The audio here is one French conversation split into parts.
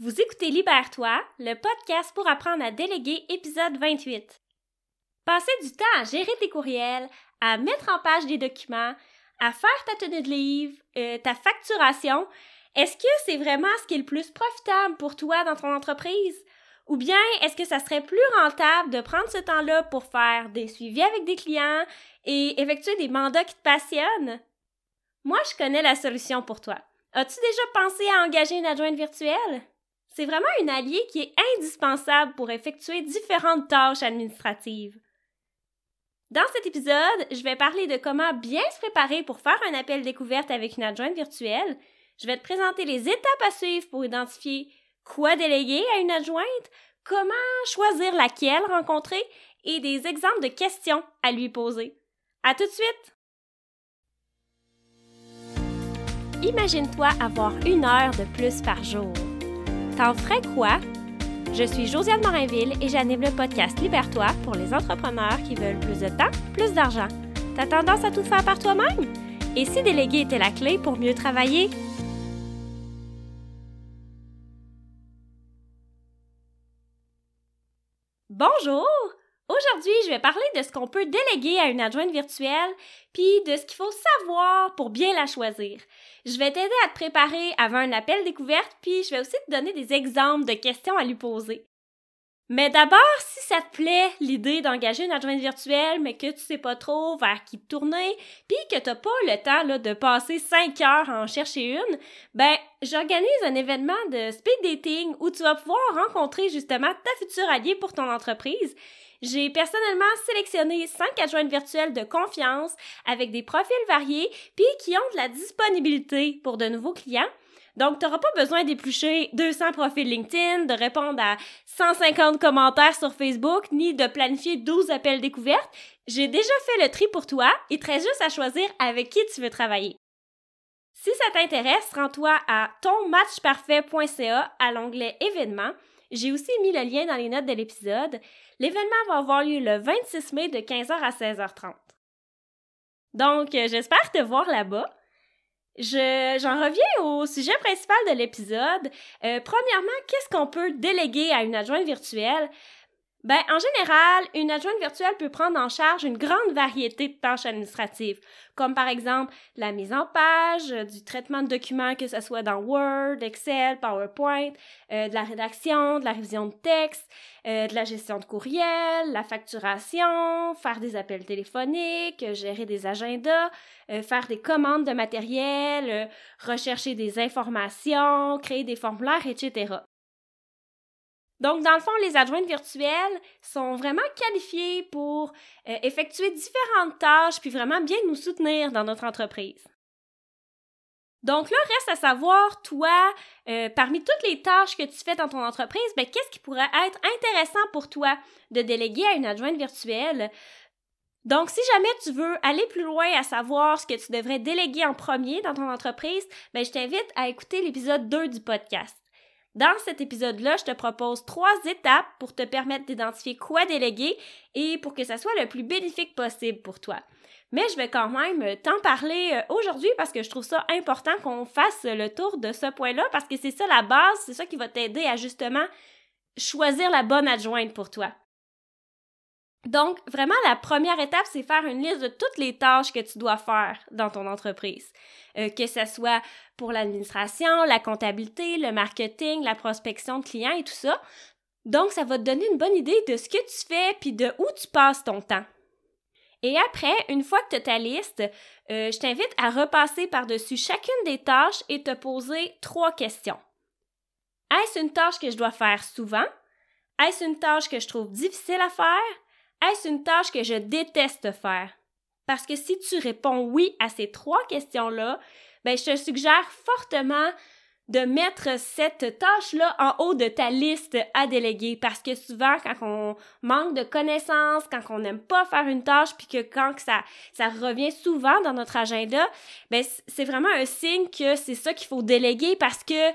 Vous écoutez Libère-toi, le podcast pour apprendre à déléguer, épisode 28. Passer du temps à gérer tes courriels, à mettre en page des documents, à faire ta tenue de livre, euh, ta facturation, est-ce que c'est vraiment ce qui est le plus profitable pour toi dans ton entreprise? Ou bien est-ce que ça serait plus rentable de prendre ce temps-là pour faire des suivis avec des clients et effectuer des mandats qui te passionnent? Moi, je connais la solution pour toi. As-tu déjà pensé à engager une adjointe virtuelle? C'est vraiment une allié qui est indispensable pour effectuer différentes tâches administratives. Dans cet épisode, je vais parler de comment bien se préparer pour faire un appel découverte avec une adjointe virtuelle. Je vais te présenter les étapes à suivre pour identifier quoi déléguer à une adjointe, comment choisir laquelle rencontrer et des exemples de questions à lui poser. À tout de suite! Imagine-toi avoir une heure de plus par jour. T'en ferais quoi? Je suis Josiane Morinville et j'anime le podcast Libère-toi pour les entrepreneurs qui veulent plus de temps, plus d'argent. T'as tendance à tout faire par toi-même? Et si déléguer était la clé pour mieux travailler? Bonjour! Aujourd'hui, je vais parler de ce qu'on peut déléguer à une adjointe virtuelle, puis de ce qu'il faut savoir pour bien la choisir. Je vais t'aider à te préparer avant un appel découverte, puis je vais aussi te donner des exemples de questions à lui poser. Mais d'abord, si ça te plaît l'idée d'engager une adjointe virtuelle, mais que tu sais pas trop vers qui te tourner, puis que t'as pas le temps de passer cinq heures à en chercher une, ben j'organise un événement de speed dating où tu vas pouvoir rencontrer justement ta future alliée pour ton entreprise. J'ai personnellement sélectionné cinq adjointes virtuelles de confiance avec des profils variés puis qui ont de la disponibilité pour de nouveaux clients. Donc, tu n'auras pas besoin d'éplucher 200 profils LinkedIn, de répondre à 150 commentaires sur Facebook, ni de planifier 12 appels découvertes. J'ai déjà fait le tri pour toi. Il te reste juste à choisir avec qui tu veux travailler. Si ça t'intéresse, rends-toi à tonmatchparfait.ca à l'onglet événements. J'ai aussi mis le lien dans les notes de l'épisode. L'événement va avoir lieu le 26 mai de 15h à 16h30. Donc, euh, j'espère te voir là-bas. Je, j'en reviens au sujet principal de l'épisode. Euh, premièrement, qu'est-ce qu'on peut déléguer à une adjointe virtuelle? Ben, en général, une adjointe virtuelle peut prendre en charge une grande variété de tâches administratives, comme par exemple la mise en page, euh, du traitement de documents, que ce soit dans Word, Excel, PowerPoint, euh, de la rédaction, de la révision de texte, euh, de la gestion de courriel, la facturation, faire des appels téléphoniques, gérer des agendas, faire des commandes de matériel, rechercher des informations, créer des formulaires, etc. Donc, dans le fond, les adjointes virtuelles sont vraiment qualifiées pour euh, effectuer différentes tâches puis vraiment bien nous soutenir dans notre entreprise. Donc là, reste à savoir, toi, euh, parmi toutes les tâches que tu fais dans ton entreprise, ben, qu'est-ce qui pourrait être intéressant pour toi de déléguer à une adjointe virtuelle? Donc, si jamais tu veux aller plus loin à savoir ce que tu devrais déléguer en premier dans ton entreprise, ben, je t'invite à écouter l'épisode 2 du podcast. Dans cet épisode-là, je te propose trois étapes pour te permettre d'identifier quoi déléguer et pour que ça soit le plus bénéfique possible pour toi. Mais je vais quand même t'en parler euh, aujourd'hui parce que je trouve ça important qu'on fasse le tour de ce point-là parce que c'est ça la base, c'est ça qui va t'aider à justement choisir la bonne adjointe pour toi. Donc, vraiment, la première étape, c'est faire une liste de toutes les tâches que tu dois faire dans ton entreprise. Euh, que ce soit pour l'administration, la comptabilité, le marketing, la prospection de clients et tout ça. Donc, ça va te donner une bonne idée de ce que tu fais puis de où tu passes ton temps. Et après, une fois que tu as ta liste, euh, je t'invite à repasser par-dessus chacune des tâches et te poser trois questions. Est-ce une tâche que je dois faire souvent? Est-ce une tâche que je trouve difficile à faire? Est-ce une tâche que je déteste faire? Parce que si tu réponds oui à ces trois questions-là, ben, je te suggère fortement de mettre cette tâche-là en haut de ta liste à déléguer parce que souvent quand on manque de connaissances, quand on n'aime pas faire une tâche puis que quand ça ça revient souvent dans notre agenda, ben c'est vraiment un signe que c'est ça qu'il faut déléguer parce que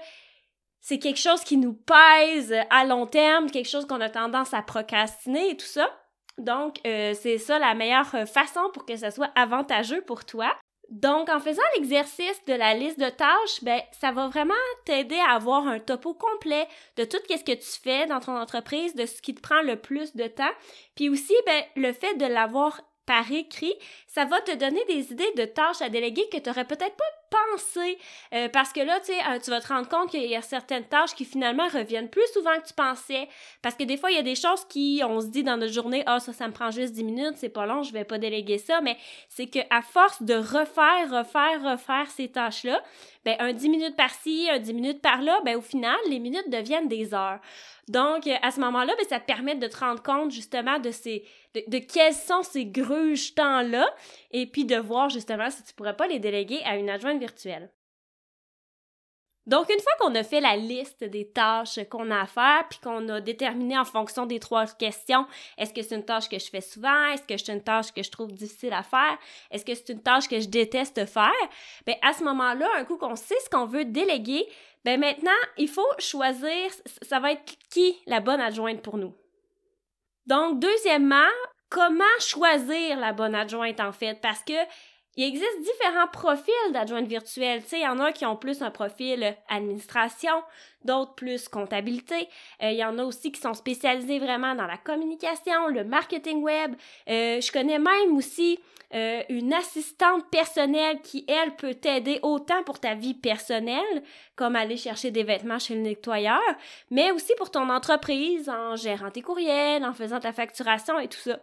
c'est quelque chose qui nous pèse à long terme, quelque chose qu'on a tendance à procrastiner et tout ça. Donc, euh, c'est ça la meilleure façon pour que ça soit avantageux pour toi. Donc, en faisant l'exercice de la liste de tâches, ben, ça va vraiment t'aider à avoir un topo complet de tout ce que tu fais dans ton entreprise, de ce qui te prend le plus de temps. Puis aussi, ben, le fait de l'avoir par écrit, ça va te donner des idées de tâches à déléguer que tu n'aurais peut-être pas pensé. Euh, parce que là, euh, tu vas te rendre compte qu'il y a certaines tâches qui finalement reviennent plus souvent que tu pensais. Parce que des fois, il y a des choses qui, on se dit dans notre journée, ah, ça, ça me prend juste 10 minutes, c'est pas long, je vais pas déléguer ça. Mais c'est qu'à force de refaire, refaire, refaire ces tâches-là, ben, un 10 minutes par-ci, un 10 minutes par-là, ben, au final, les minutes deviennent des heures. Donc, euh, à ce moment-là, ben, ça te permet de te rendre compte justement de ces, de, quels sont ces gruges temps-là et puis de voir justement si tu pourrais pas les déléguer à une adjointe virtuelle. Donc, une fois qu'on a fait la liste des tâches qu'on a à faire, puis qu'on a déterminé en fonction des trois questions, est-ce que c'est une tâche que je fais souvent? Est-ce que c'est une tâche que je trouve difficile à faire? Est-ce que c'est une tâche que je déteste faire? Bien, à ce moment-là, un coup qu'on sait ce qu'on veut déléguer, ben maintenant, il faut choisir, ça va être qui la bonne adjointe pour nous. Donc, deuxièmement, comment choisir la bonne adjointe en fait? Parce que il existe différents profils d'adjointes virtuelles. Tu sais, il y en a qui ont plus un profil administration, d'autres plus comptabilité. Euh, il y en a aussi qui sont spécialisés vraiment dans la communication, le marketing web. Euh, je connais même aussi euh, une assistante personnelle qui, elle, peut t'aider autant pour ta vie personnelle, comme aller chercher des vêtements chez le nettoyeur, mais aussi pour ton entreprise en gérant tes courriels, en faisant ta facturation et tout ça.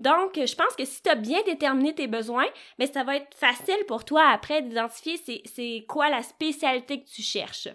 Donc, je pense que si tu as bien déterminé tes besoins, mais ça va être facile pour toi après d'identifier c'est quoi la spécialité que tu cherches.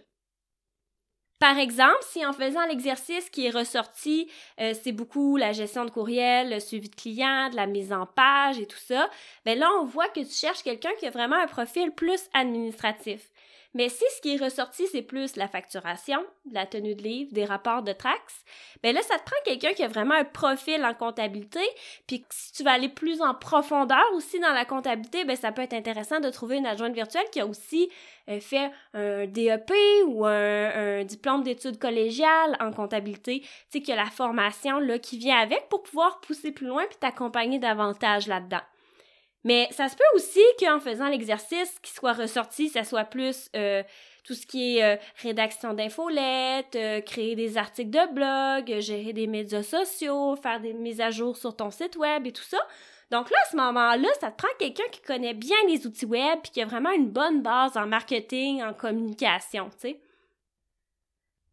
Par exemple, si en faisant l'exercice qui est ressorti, euh, c'est beaucoup la gestion de courriel, le suivi de clients, la mise en page et tout ça, ben là, on voit que tu cherches quelqu'un qui a vraiment un profil plus administratif. Mais si ce qui est ressorti, c'est plus la facturation, la tenue de livre, des rapports de taxes, ben là, ça te prend quelqu'un qui a vraiment un profil en comptabilité. Puis si tu vas aller plus en profondeur aussi dans la comptabilité, ben ça peut être intéressant de trouver une adjointe virtuelle qui a aussi euh, fait un DEP ou un, diplôme d'études collégiales en comptabilité, tu sais, qui a la formation là, qui vient avec pour pouvoir pousser plus loin puis t'accompagner davantage là-dedans. Mais ça se peut aussi qu'en faisant l'exercice qui soit ressorti, ça soit plus euh, tout ce qui est euh, rédaction d'infolettes, euh, créer des articles de blog, gérer des médias sociaux, faire des mises à jour sur ton site web et tout ça. Donc là, à ce moment-là, ça te prend quelqu'un qui connaît bien les outils web et qui a vraiment une bonne base en marketing, en communication, tu sais.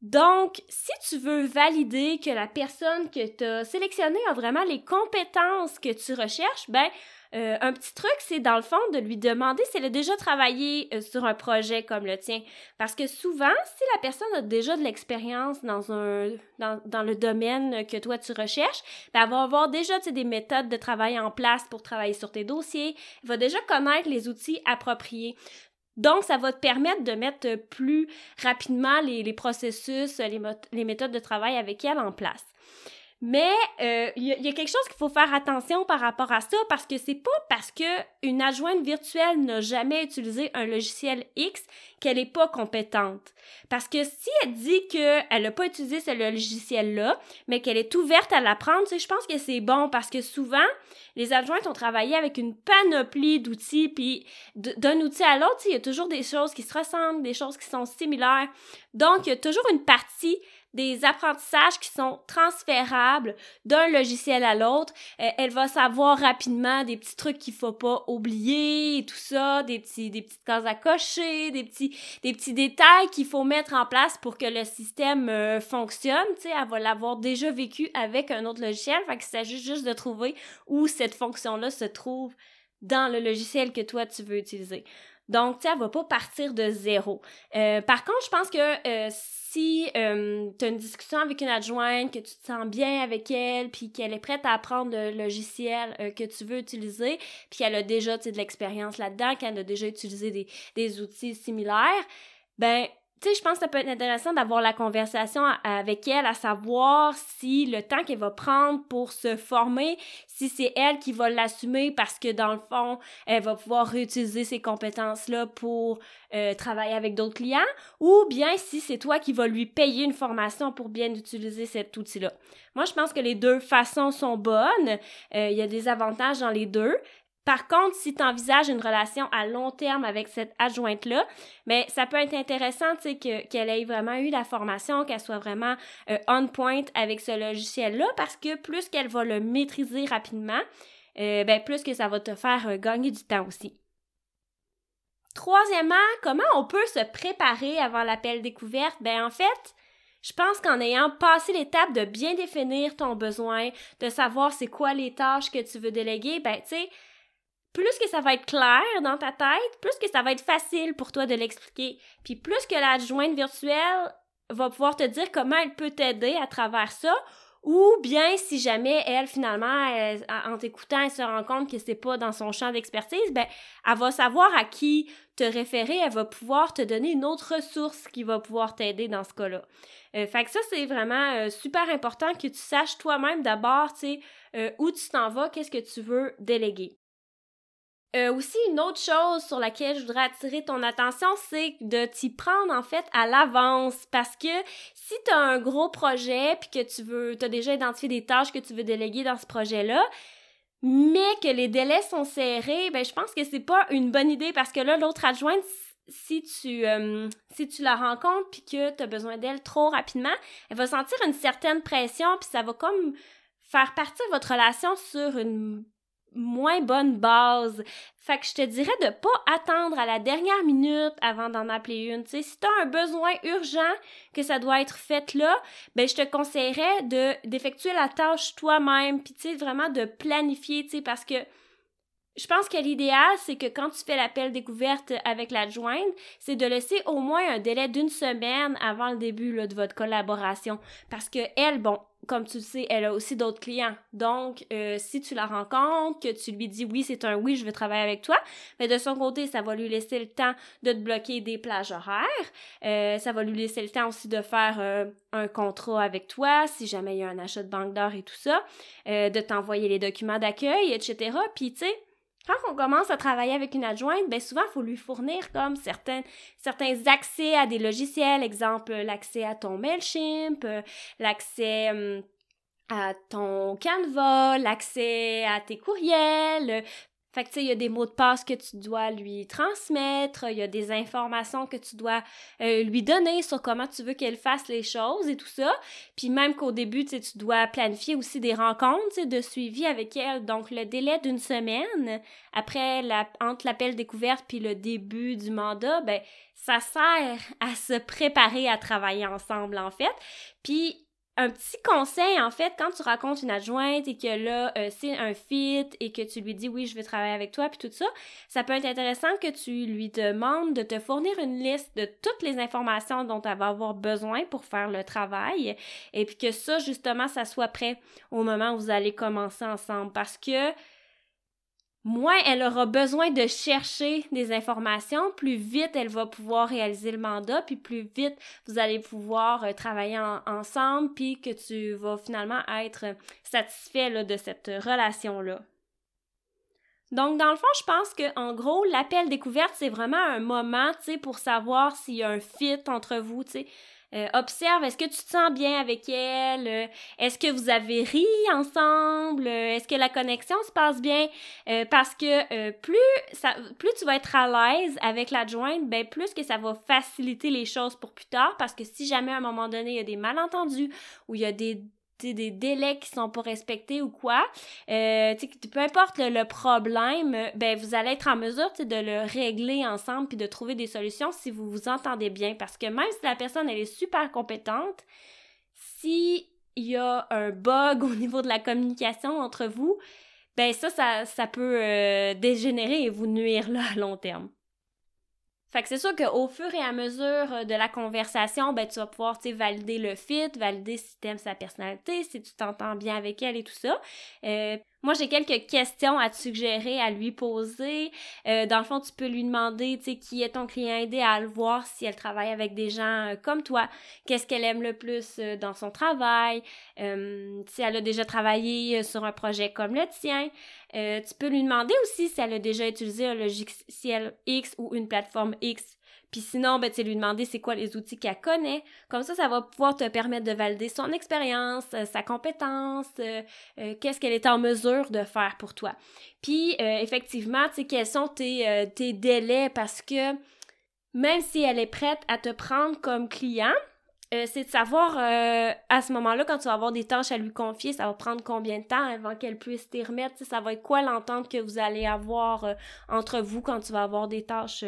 Donc, si tu veux valider que la personne que tu as sélectionnée a vraiment les compétences que tu recherches, ben euh, un petit truc, c'est dans le fond de lui demander si elle a déjà travaillé euh, sur un projet comme le tien. Parce que souvent, si la personne a déjà de l'expérience dans dans, dans, le domaine que toi tu recherches, ben, elle va avoir déjà des méthodes de travail en place pour travailler sur tes dossiers. Elle va déjà connaître les outils appropriés. Donc, ça va te permettre de mettre plus rapidement les, processus, les méthodes de travail avec elle en place. Mais euh, il y, a quelque chose qu'il faut faire attention par rapport à ça parce que c'est pas parce que une adjointe virtuelle n'a jamais utilisé un logiciel X qu'elle est pas compétente. Parce que si elle dit qu'elle n'a pas utilisé ce logiciel-là, mais qu'elle est ouverte à l'apprendre, je pense que c'est bon parce que souvent, les adjointes ont travaillé avec une panoplie d'outils, puis d'un outil à l'autre, il y a toujours des choses qui se ressemblent, des choses qui sont similaires. Donc, il y a toujours une partie des apprentissages qui sont transférables d'un logiciel à l'autre. Euh, elle va savoir rapidement des petits trucs qu'il faut pas oublier et tout ça, des petits des petites cases à cocher, des petits des petits détails qu'il faut mettre en place pour que le système euh, fonctionne, tu elle va l'avoir déjà vécu avec un autre logiciel, fait qu'il s'agit juste de trouver où cette fonction là se trouve dans le logiciel que toi tu veux utiliser. Donc, tu sais, va pas partir de zéro. Euh, par contre, je pense que si euh, tu as une discussion avec une adjointe, que tu te sens bien avec elle, puis qu'elle est prête à apprendre le logiciel euh, que tu veux utiliser, puis qu'elle a déjà de l'expérience là-dedans, qu'elle a déjà utilisé des, des outils similaires, ben tu sais, je pense que ça peut être intéressant d'avoir la conversation avec elle, à savoir si le temps qu'elle va prendre pour se former, si c'est elle qui va l'assumer parce que dans le fond, elle va pouvoir réutiliser ces compétences-là pour euh, travailler avec d'autres clients, ou bien si c'est toi qui vas lui payer une formation pour bien utiliser cet outil-là. Moi, je pense que les deux façons sont bonnes. Euh, il y a des avantages dans les deux. Par contre, si tu envisages une relation à long terme avec cette adjointe-là, mais ça peut être intéressant que, qu'elle ait vraiment eu la formation, qu'elle soit vraiment euh, on point avec ce logiciel-là, parce que plus qu'elle va le maîtriser rapidement, euh, ben, plus que ça va te faire euh, gagner du temps aussi. Troisièmement, comment on peut se préparer avant l'appel découverte? Ben en fait, je pense qu'en ayant passé l'étape de bien définir ton besoin, de savoir c'est quoi les tâches que tu veux déléguer, ben tu sais, plus que ça va être clair dans ta tête, plus que ça va être facile pour toi de l'expliquer. Puis plus que l'adjointe virtuelle va pouvoir te dire comment elle peut t'aider à travers ça, ou bien si jamais elle finalement en t'écoutant elle se rend compte que c'est pas dans son champ d'expertise ben elle va savoir à qui te référer elle va pouvoir te donner une autre ressource qui va pouvoir t'aider dans ce cas-là euh, fait que ça c'est vraiment euh, super important que tu saches toi-même d'abord tu sais euh, où tu t'en vas qu'est-ce que tu veux déléguer euh, aussi, une autre chose sur laquelle je voudrais attirer ton attention, c'est de t'y prendre en fait à l'avance. Parce que si tu as un gros projet puis que tu veux, tu as déjà identifié des tâches que tu veux déléguer dans ce projet-là, mais que les délais sont serrés, ben je pense que c'est pas une bonne idée. Parce que là, l'autre adjointe, si tu, euh, si tu la rencontres puis que tu as besoin d'elle trop rapidement, elle va sentir une certaine pression puis ça va comme faire partir votre relation sur une moins bonne base. Fait que je te dirais de pas attendre à la dernière minute avant d'en appeler une. sais, si tu as un besoin urgent que ça doit être fait là, ben je te conseillerais de d'effectuer la tâche toi-même, puis tu sais vraiment de planifier, tu sais parce que je pense que l'idéal, c'est que quand tu fais l'appel découverte avec l'adjointe, c'est de laisser au moins un délai d'une semaine avant le début de votre collaboration. Parce que elle, bon, comme tu le sais, elle a aussi d'autres clients. Donc, euh, si tu la rencontres, que tu lui dis oui, c'est un oui, je veux travailler avec toi, mais de son côté, ça va lui laisser le temps de te bloquer des plages horaires. Euh, ça va lui laisser le temps aussi de faire euh, un contrat avec toi, si jamais il y a un achat de banque d'or et tout ça, de t'envoyer les documents d'accueil, etc. Puis, tu sais, quand on commence à travailler avec une adjointe, ben souvent, il faut lui fournir comme certains, certains accès à des logiciels, exemple l'accès à ton MailChimp, l'accès hum, à ton Canva, l'accès à tes courriels, fait que, tu sais, il y a des mots de passe que tu dois lui transmettre, il y a des informations que tu dois euh, lui donner sur comment tu veux qu'elle fasse les choses et tout ça. Puis même qu'au début, tu tu dois planifier aussi des rencontres, de suivi avec elle. Donc, le délai d'une semaine après la, entre l'appel découverte puis le début du mandat, ben, ça sert à se préparer à travailler ensemble, en fait. Puis, un petit conseil, en fait, quand tu racontes une adjointe et que là, euh, c'est un fit et que tu lui dis oui, je veux travailler avec toi, puis tout ça, ça peut être intéressant que tu lui demandes de te fournir une liste de toutes les informations dont elle va avoir besoin pour faire le travail et puis que ça, justement, ça soit prêt au moment où vous allez commencer ensemble. Parce que moins elle aura besoin de chercher des informations, plus vite elle va pouvoir réaliser le mandat, puis plus vite vous allez pouvoir euh, travailler ensemble, puis que tu vas finalement être satisfait de cette relation-là. Donc, dans le fond, je pense que en gros, l'appel découverte, c'est vraiment un moment, pour savoir s'il y a un fit entre vous. Euh, observe, est-ce que tu te sens bien avec elle? Euh, est-ce que vous avez ri ensemble? Euh, est-ce que la connexion se passe bien? parce que plus, ça, plus tu vas être à l'aise avec l'adjointe, ben plus que ça va faciliter les choses pour plus tard. Parce que si jamais à un moment donné, il y a des malentendus ou il y a des des délais qui sont pas respectés ou quoi, euh, peu importe le, problème, ben vous allez être en mesure de le régler ensemble puis de trouver des solutions si vous vous entendez bien. Parce que même si la personne elle est super compétente, si il y a un bug au niveau de la communication entre vous, ben ça, ça, peut euh, dégénérer et vous nuire là à long terme. Fait que c'est sûr qu'au fur et à mesure euh, de la conversation, ben, tu vas pouvoir valider le fit, valider si tu aimes sa personnalité, si tu t'entends bien avec elle et tout ça. Euh, moi, j'ai quelques questions à te suggérer, à lui poser. Euh, dans le fond, tu peux lui demander, tu sais, qui est ton client idéal, voir si elle travaille avec des gens euh, comme toi, qu'est-ce qu'elle aime le plus euh, dans son travail, si elle a déjà travaillé sur un projet comme le tien. tu peux lui demander aussi si elle a déjà utilisé un logiciel X ou une plateforme X Puis sinon, ben, tu lui demander c'est quoi les outils qu'elle connaît. Comme ça, ça va pouvoir te permettre de valider son expérience, euh, sa compétence, euh, euh, qu'est-ce qu'elle est en mesure de faire pour toi. Puis, effectivement, tu sais, quels sont tes, tes délais? Parce que même si elle est prête à te prendre comme client, euh, c'est de savoir euh, à ce moment-là, quand tu vas avoir des tâches à lui confier, ça va prendre combien de temps avant qu'elle puisse t'y remettre? Ça va être quoi l'entente que vous allez avoir euh, entre vous quand tu vas avoir des tâches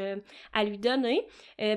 à lui donner?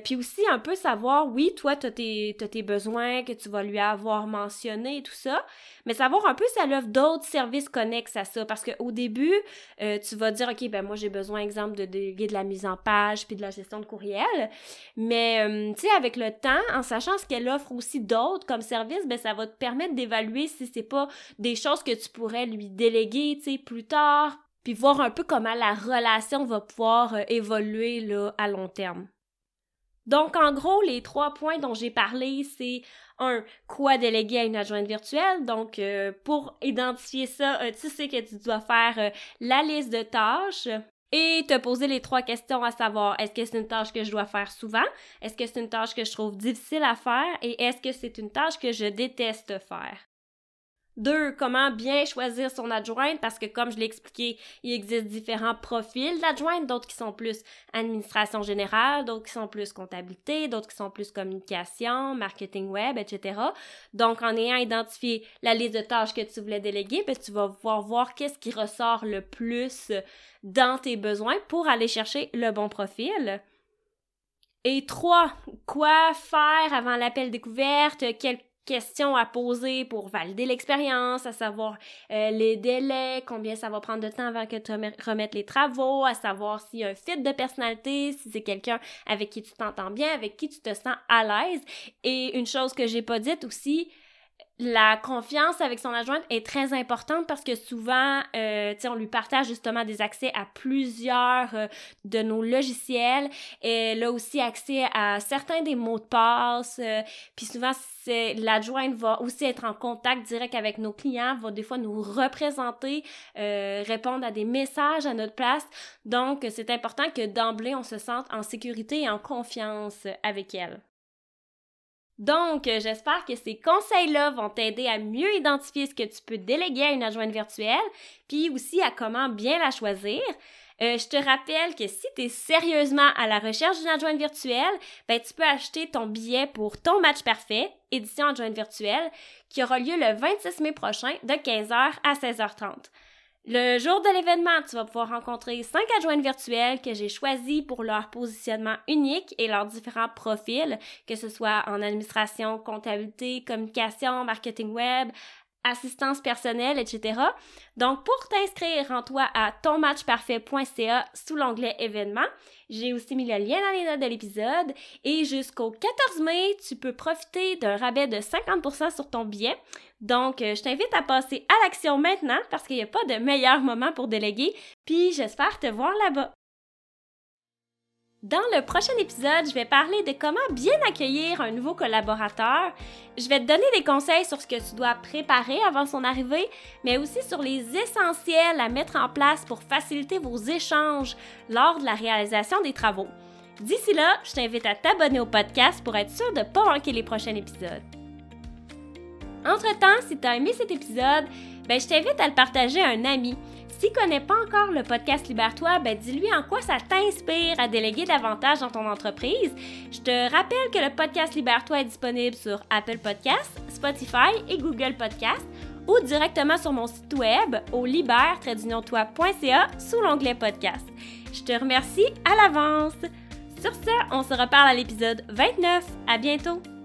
puis aussi un peu savoir, oui, toi, tu as, tes besoins que tu vas lui avoir mentionnés et tout ça, mais savoir un peu si elle offre d'autres services connexes à ça. Parce qu'au début, tu vas dire, OK, ben moi j'ai besoin, exemple, de déléguer de la mise en page puis de la gestion de courriel. Mais, tu sais, avec le temps, en sachant ce qu'elle a offre aussi d'autres comme service, ben ça va te permettre d'évaluer si c'est pas des choses que tu pourrais lui déléguer, tu plus tard, puis voir un peu comment la relation va pouvoir euh, évoluer là à long terme. Donc, en gros, les trois points dont j'ai parlé, c'est un, quoi déléguer à une adjointe virtuelle. Donc, euh, pour identifier ça, euh, tu sais que tu dois faire la liste de tâches, et te poser les trois questions à savoir est-ce que c'est une tâche que je dois faire souvent, est-ce que c'est une tâche que je trouve difficile à faire? Et est-ce que c'est une tâche que je déteste faire? Deux, comment bien choisir son adjointe parce que comme je l'ai expliqué, il existe différents profils d'adjointe, d'autres qui sont plus administration générale, d'autres qui sont plus comptabilité, d'autres qui sont plus communication, marketing web, etc. Donc en ayant identifié la liste de tâches que tu voulais déléguer, ben, tu vas pouvoir voir qu'est-ce qui ressort le plus dans tes besoins pour aller chercher le bon profil. Et trois, quoi faire avant l'appel découverte, questions à poser pour valider l'expérience, à savoir euh, les délais, combien ça va prendre de temps avant que tu remettes les travaux, à savoir s'il y a un fit de personnalité, si c'est quelqu'un avec qui tu t'entends bien, avec qui tu te sens à l'aise. Et une chose que j'ai pas dite aussi, la confiance avec son adjointe est très importante parce que souvent, euh, on lui partage justement des accès à plusieurs euh, de nos logiciels. Elle a aussi accès à certains des mots de passe. Euh, puis souvent, l'adjointe va aussi être en contact direct avec nos clients, va des fois nous représenter, euh, répondre à des messages à notre place. Donc, c'est important que d'emblée, on se sente en sécurité et en confiance avec elle. Donc, euh, j'espère que ces conseils-là vont t'aider à mieux identifier ce que tu peux déléguer à une adjointe virtuelle, puis aussi à comment bien la choisir. Euh, je te rappelle que si tu es sérieusement à la recherche d'une adjointe virtuelle, ben, tu peux acheter ton billet pour ton match parfait, édition adjointe virtuelle, qui aura lieu le 26 mai prochain de 15h à 16h30. Le jour de l'événement, tu vas pouvoir rencontrer cinq adjointes virtuelles que j'ai choisies pour leur positionnement unique et leurs différents profils, que ce soit en administration, comptabilité, communication, marketing web, assistance personnelle, etc. Donc, pour t'inscrire, rends-toi à tonmatchparfait.ca sous l'onglet événements. J'ai aussi mis le lien dans les notes de l'épisode. Et jusqu'au 14 mai, tu peux profiter d'un rabais de 50% sur ton billet. Donc, euh, je t'invite à passer à l'action maintenant parce qu'il n'y a pas de meilleur moment pour déléguer. Puis, j'espère te voir là-bas. Dans le prochain épisode, je vais parler de comment bien accueillir un nouveau collaborateur. Je vais te donner des conseils sur ce que tu dois préparer avant son arrivée, mais aussi sur les essentiels à mettre en place pour faciliter vos échanges lors de la réalisation des travaux. D'ici là, je t'invite à t'abonner au podcast pour être sûr de ne pas manquer les prochains épisodes. Entre-temps, si tu as aimé cet épisode, ben, je t'invite à le partager à un ami. S'il connaît pas encore le podcast Libère-toi, ben dis-lui en quoi ça t'inspire à déléguer davantage dans ton entreprise. Je te rappelle que le podcast Libère-toi est disponible sur Apple Podcasts, Spotify et Google Podcasts ou directement sur mon site web au libère sous l'onglet podcast. Je te remercie à l'avance. Sur ce, on se reparle à l'épisode 29. À bientôt!